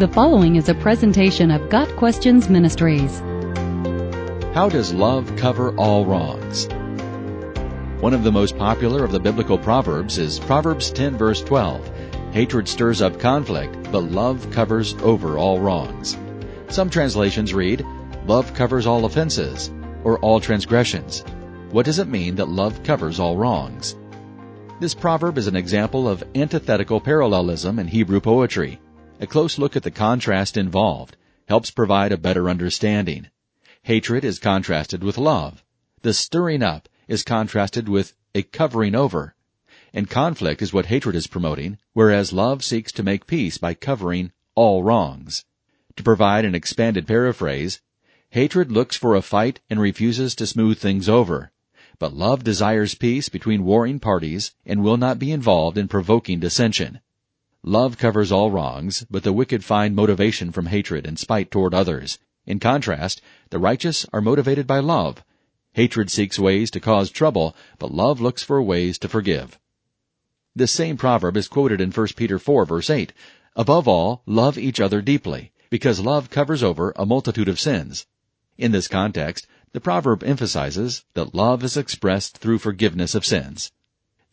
The following is a presentation of Got Questions Ministries. How does love cover all wrongs? One of the most popular of the biblical proverbs is Proverbs 10 verse 12. Hatred stirs up conflict, but love covers over all wrongs. Some translations read, Love covers all offenses, or all transgressions. What does it mean that love covers all wrongs? This proverb is an example of antithetical parallelism in Hebrew poetry. A close look at the contrast involved helps provide a better understanding. Hatred is contrasted with love. The stirring up is contrasted with a covering over. And conflict is what hatred is promoting, whereas love seeks to make peace by covering all wrongs. To provide an expanded paraphrase, hatred looks for a fight and refuses to smooth things over. But love desires peace between warring parties and will not be involved in provoking dissension. Love covers all wrongs, but the wicked find motivation from hatred and spite toward others. In contrast, the righteous are motivated by love. Hatred seeks ways to cause trouble, but love looks for ways to forgive. This same proverb is quoted in 1 Peter 4 verse 8. Above all, love each other deeply, because love covers over a multitude of sins. In this context, the proverb emphasizes that love is expressed through forgiveness of sins.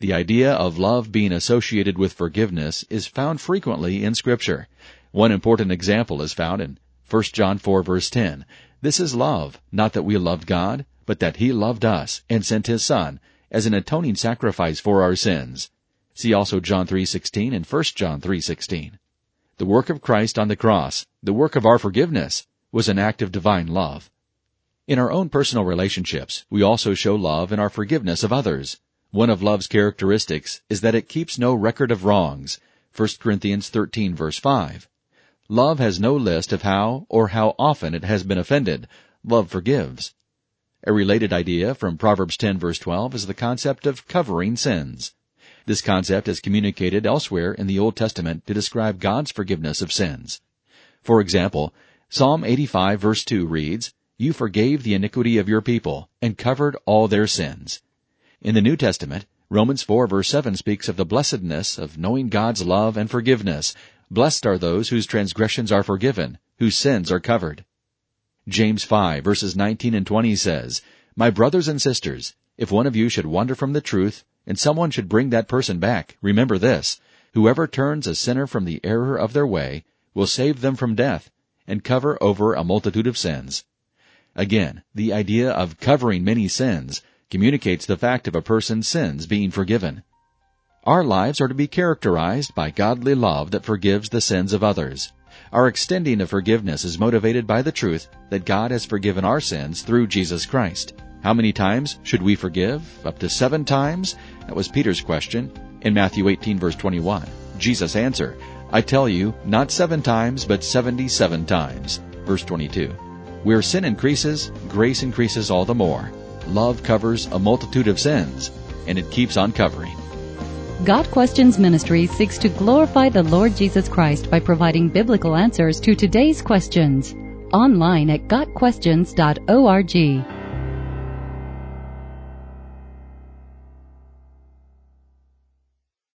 The idea of love being associated with forgiveness is found frequently in scripture. One important example is found in 1 John 4 verse 10. This is love, not that we loved God, but that He loved us and sent His Son as an atoning sacrifice for our sins. See also John 3:16 and 1 John 3:16. The work of Christ on the cross, the work of our forgiveness, was an act of divine love. In our own personal relationships, we also show love in our forgiveness of others. One of love's characteristics is that it keeps no record of wrongs. 1 Corinthians 13 verse 5. Love has no list of how or how often it has been offended. Love forgives. A related idea from Proverbs 10 verse 12 is the concept of covering sins. This concept is communicated elsewhere in the Old Testament to describe God's forgiveness of sins. For example, Psalm 85 verse 2 reads, You forgave the iniquity of your people and covered all their sins. In the New Testament, Romans 4 verse 7 speaks of the blessedness of knowing God's love and forgiveness. Blessed are those whose transgressions are forgiven, whose sins are covered. James 5 verses 19 and 20 says, My brothers and sisters, if one of you should wander from the truth, and someone should bring that person back, remember this, whoever turns a sinner from the error of their way will save them from death, and cover over a multitude of sins. Again, the idea of covering many sins communicates the fact of a person's sins being forgiven. Our lives are to be characterized by godly love that forgives the sins of others. Our extending of forgiveness is motivated by the truth that God has forgiven our sins through Jesus Christ. How many times should we forgive? Up to seven times? That was Peter's question. In Matthew 18 verse 21, Jesus answered, I tell you, not seven times, but seventy-seven times. Verse 22. Where sin increases, grace increases all the more. Love covers a multitude of sins, and it keeps on covering. Got Questions Ministry seeks to glorify the Lord Jesus Christ by providing biblical answers to today's questions. Online at GotQuestions.org.